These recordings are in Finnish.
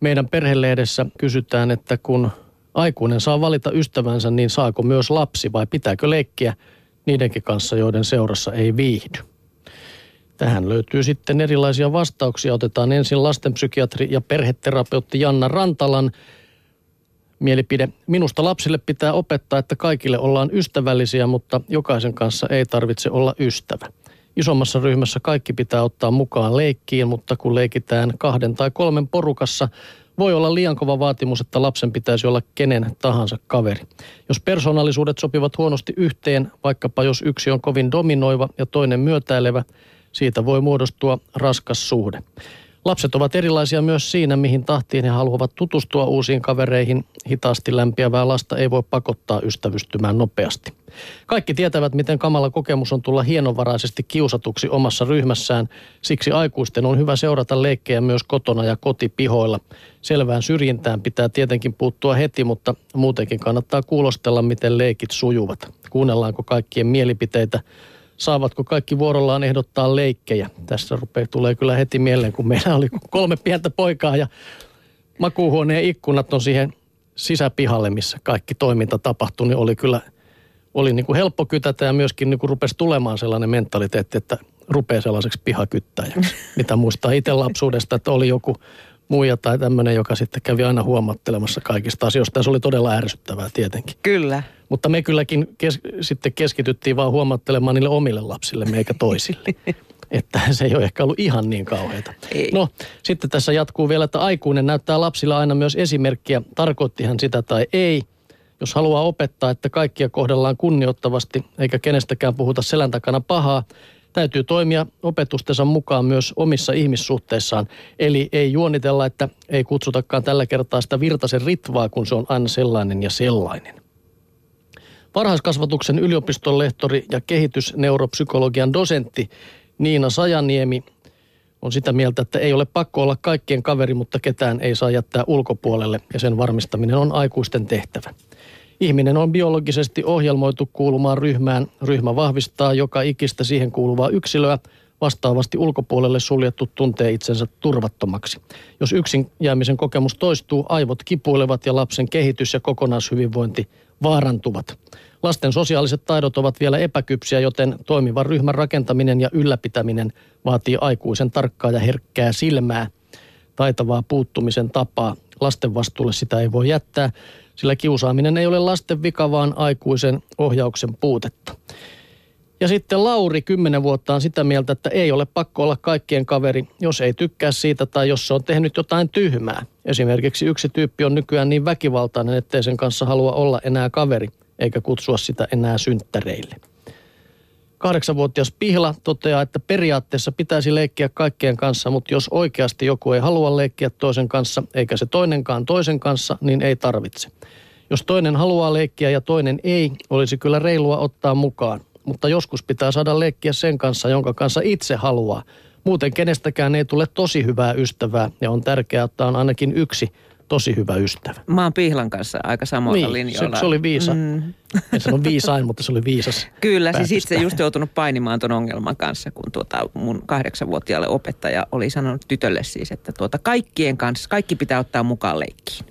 meidän perhelehdessä kysytään, että kun aikuinen saa valita ystävänsä, niin saako myös lapsi vai pitääkö leikkiä niidenkin kanssa, joiden seurassa ei viihdy? Tähän löytyy sitten erilaisia vastauksia. Otetaan ensin lastenpsykiatri ja perheterapeutti Janna Rantalan mielipide. Minusta lapsille pitää opettaa, että kaikille ollaan ystävällisiä, mutta jokaisen kanssa ei tarvitse olla ystävä. Isommassa ryhmässä kaikki pitää ottaa mukaan leikkiin, mutta kun leikitään kahden tai kolmen porukassa, voi olla liian kova vaatimus, että lapsen pitäisi olla kenen tahansa kaveri. Jos persoonallisuudet sopivat huonosti yhteen, vaikkapa jos yksi on kovin dominoiva ja toinen myötäilevä, siitä voi muodostua raskas suhde. Lapset ovat erilaisia myös siinä, mihin tahtiin he haluavat tutustua uusiin kavereihin. Hitaasti lämpiävää lasta ei voi pakottaa ystävystymään nopeasti. Kaikki tietävät, miten kamala kokemus on tulla hienovaraisesti kiusatuksi omassa ryhmässään. Siksi aikuisten on hyvä seurata leikkejä myös kotona ja kotipihoilla. Selvään syrjintään pitää tietenkin puuttua heti, mutta muutenkin kannattaa kuulostella, miten leikit sujuvat. Kuunnellaanko kaikkien mielipiteitä saavatko kaikki vuorollaan ehdottaa leikkejä. Tässä rupeaa, tulee kyllä heti mieleen, kun meillä oli kolme pientä poikaa ja makuuhuoneen ikkunat on siihen sisäpihalle, missä kaikki toiminta tapahtui, niin oli kyllä oli niin kuin helppo kytätä ja myöskin niin kuin rupesi tulemaan sellainen mentaliteetti, että rupeaa sellaiseksi pihakyttäjäksi. Mitä muistaa itse lapsuudesta, että oli joku muija tai tämmöinen, joka sitten kävi aina huomattelemassa kaikista asioista. Ja se oli todella ärsyttävää tietenkin. Kyllä. Mutta me kylläkin kes- sitten keskityttiin vaan huomattelemaan niille omille lapsille, eikä toisille. että se ei ole ehkä ollut ihan niin kauheata. Ei. No, sitten tässä jatkuu vielä, että aikuinen näyttää lapsilla aina myös esimerkkiä, tarkoitti hän sitä tai ei. Jos haluaa opettaa, että kaikkia kohdellaan kunnioittavasti, eikä kenestäkään puhuta selän takana pahaa, täytyy toimia opetustensa mukaan myös omissa ihmissuhteissaan. Eli ei juonitella, että ei kutsutakaan tällä kertaa sitä virtaisen ritvaa, kun se on aina sellainen ja sellainen. Varhaiskasvatuksen yliopiston lehtori ja kehitysneuropsykologian dosentti Niina Sajaniemi on sitä mieltä, että ei ole pakko olla kaikkien kaveri, mutta ketään ei saa jättää ulkopuolelle ja sen varmistaminen on aikuisten tehtävä. Ihminen on biologisesti ohjelmoitu kuulumaan ryhmään. Ryhmä vahvistaa joka ikistä siihen kuuluvaa yksilöä. Vastaavasti ulkopuolelle suljettu tuntee itsensä turvattomaksi. Jos yksin jäämisen kokemus toistuu, aivot kipuilevat ja lapsen kehitys ja kokonaishyvinvointi vaarantuvat. Lasten sosiaaliset taidot ovat vielä epäkypsiä, joten toimivan ryhmän rakentaminen ja ylläpitäminen vaatii aikuisen tarkkaa ja herkkää silmää, taitavaa puuttumisen tapaa. Lasten vastuulle sitä ei voi jättää, sillä kiusaaminen ei ole lasten vika, vaan aikuisen ohjauksen puutetta. Ja sitten Lauri, kymmenen vuotta, on sitä mieltä, että ei ole pakko olla kaikkien kaveri, jos ei tykkää siitä tai jos se on tehnyt jotain tyhmää. Esimerkiksi yksi tyyppi on nykyään niin väkivaltainen, ettei sen kanssa halua olla enää kaveri, eikä kutsua sitä enää synttäreille. Kahdeksanvuotias Pihla toteaa, että periaatteessa pitäisi leikkiä kaikkien kanssa, mutta jos oikeasti joku ei halua leikkiä toisen kanssa, eikä se toinenkaan toisen kanssa, niin ei tarvitse. Jos toinen haluaa leikkiä ja toinen ei, olisi kyllä reilua ottaa mukaan. Mutta joskus pitää saada leikkiä sen kanssa, jonka kanssa itse haluaa. Muuten kenestäkään ei tule tosi hyvää ystävää ja on tärkeää, että on ainakin yksi tosi hyvä ystävä. Mä oon Pihlan kanssa aika samoilla Niin, linjoilla. se, se oli viisa. Mm. En sano viisain, mutta se oli viisas. Kyllä, siis päätös itse just joutunut painimaan ton ongelman kanssa, kun tuota mun kahdeksanvuotiaalle opettaja oli sanonut tytölle siis, että tuota kaikkien kanssa, kaikki pitää ottaa mukaan leikkiin.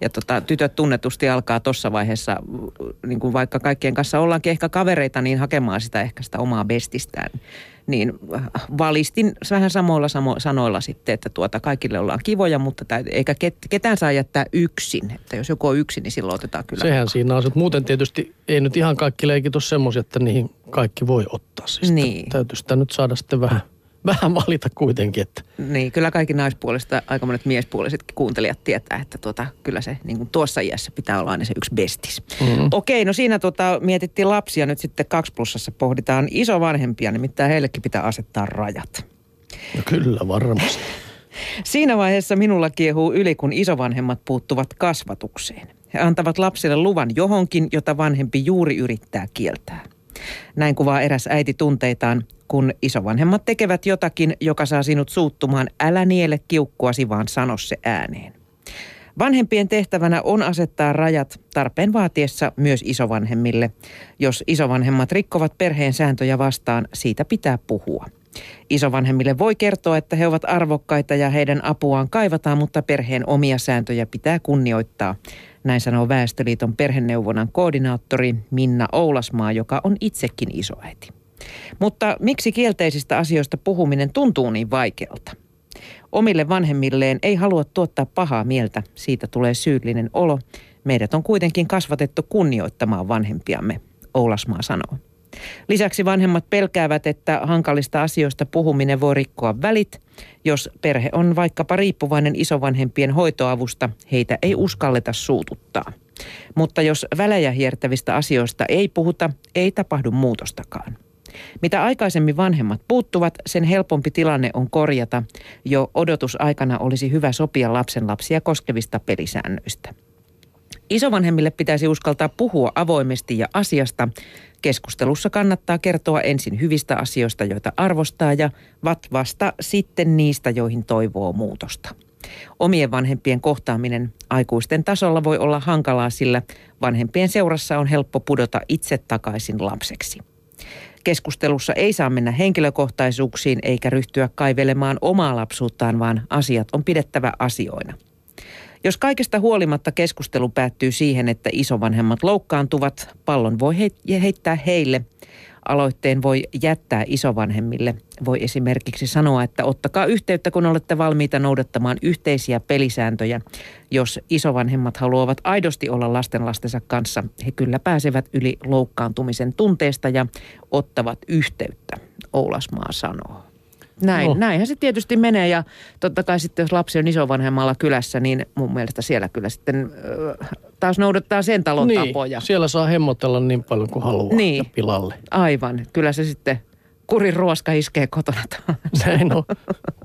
Ja tota, tytöt tunnetusti alkaa tuossa vaiheessa, niin kuin vaikka kaikkien kanssa ollaankin ehkä kavereita, niin hakemaan sitä ehkä sitä omaa bestistään. Niin äh, valistin vähän samoilla samo, sanoilla sitten, että tuota, kaikille ollaan kivoja, mutta täyt, eikä ket, ketään saa jättää yksin. Että jos joku on yksin, niin silloin otetaan kyllä Sehän mukaan. siinä on. Muuten tietysti ei nyt ihan kaikki leikit ole semmoisia, että niihin kaikki voi ottaa. Siis Niin. Täytyy sitä nyt saada sitten vähän, vähän valita kuitenkin. Että Niin, kyllä kaikki naispuolista, aika monet miespuolisetkin kuuntelijat tietää, että tuota, kyllä se niin kuin tuossa iässä pitää olla aina se yksi bestis. Mm-hmm. Okei, no siinä tuota, mietittiin lapsia, nyt sitten kaksi plussassa pohditaan isovanhempia, nimittäin heillekin pitää asettaa rajat. no kyllä varmasti. Siinä vaiheessa minulla kiehuu yli, kun isovanhemmat puuttuvat kasvatukseen. He antavat lapsille luvan johonkin, jota vanhempi juuri yrittää kieltää. Näin kuvaa eräs äiti tunteitaan, kun isovanhemmat tekevät jotakin, joka saa sinut suuttumaan, älä niele kiukkuasi, vaan sano se ääneen. Vanhempien tehtävänä on asettaa rajat tarpeen vaatiessa myös isovanhemmille. Jos isovanhemmat rikkovat perheen sääntöjä vastaan, siitä pitää puhua. Isovanhemmille voi kertoa, että he ovat arvokkaita ja heidän apuaan kaivataan, mutta perheen omia sääntöjä pitää kunnioittaa. Näin sanoo Väestöliiton perheneuvonnan koordinaattori Minna Oulasmaa, joka on itsekin isoäiti. Mutta miksi kielteisistä asioista puhuminen tuntuu niin vaikealta? Omille vanhemmilleen ei halua tuottaa pahaa mieltä, siitä tulee syyllinen olo. Meidät on kuitenkin kasvatettu kunnioittamaan vanhempiamme, Oulasmaa sanoo. Lisäksi vanhemmat pelkäävät, että hankalista asioista puhuminen voi rikkoa välit. Jos perhe on vaikkapa riippuvainen isovanhempien hoitoavusta, heitä ei uskalleta suututtaa. Mutta jos välejä hiertävistä asioista ei puhuta, ei tapahdu muutostakaan. Mitä aikaisemmin vanhemmat puuttuvat, sen helpompi tilanne on korjata. Jo odotusaikana olisi hyvä sopia lapsenlapsia koskevista pelisäännöistä. Isovanhemmille pitäisi uskaltaa puhua avoimesti ja asiasta. Keskustelussa kannattaa kertoa ensin hyvistä asioista, joita arvostaa ja vasta sitten niistä, joihin toivoo muutosta. Omien vanhempien kohtaaminen aikuisten tasolla voi olla hankalaa, sillä vanhempien seurassa on helppo pudota itse takaisin lapseksi. Keskustelussa ei saa mennä henkilökohtaisuuksiin eikä ryhtyä kaivelemaan omaa lapsuuttaan, vaan asiat on pidettävä asioina. Jos kaikesta huolimatta keskustelu päättyy siihen, että isovanhemmat loukkaantuvat, pallon voi heittää heille. Aloitteen voi jättää isovanhemmille. Voi esimerkiksi sanoa, että ottakaa yhteyttä, kun olette valmiita noudattamaan yhteisiä pelisääntöjä. Jos isovanhemmat haluavat aidosti olla lastenlastensa kanssa, he kyllä pääsevät yli loukkaantumisen tunteesta ja ottavat yhteyttä, Oulasmaa sanoo. Näin, no. Näinhän se tietysti menee ja totta kai sitten jos lapsi on isovanhemmalla kylässä, niin mun mielestä siellä kyllä sitten äh, taas noudattaa sen talon niin, tapoja. siellä saa hemmotella niin paljon kuin haluaa niin. pilalle. Aivan, kyllä se sitten kurin ruoska iskee kotona. Näin on.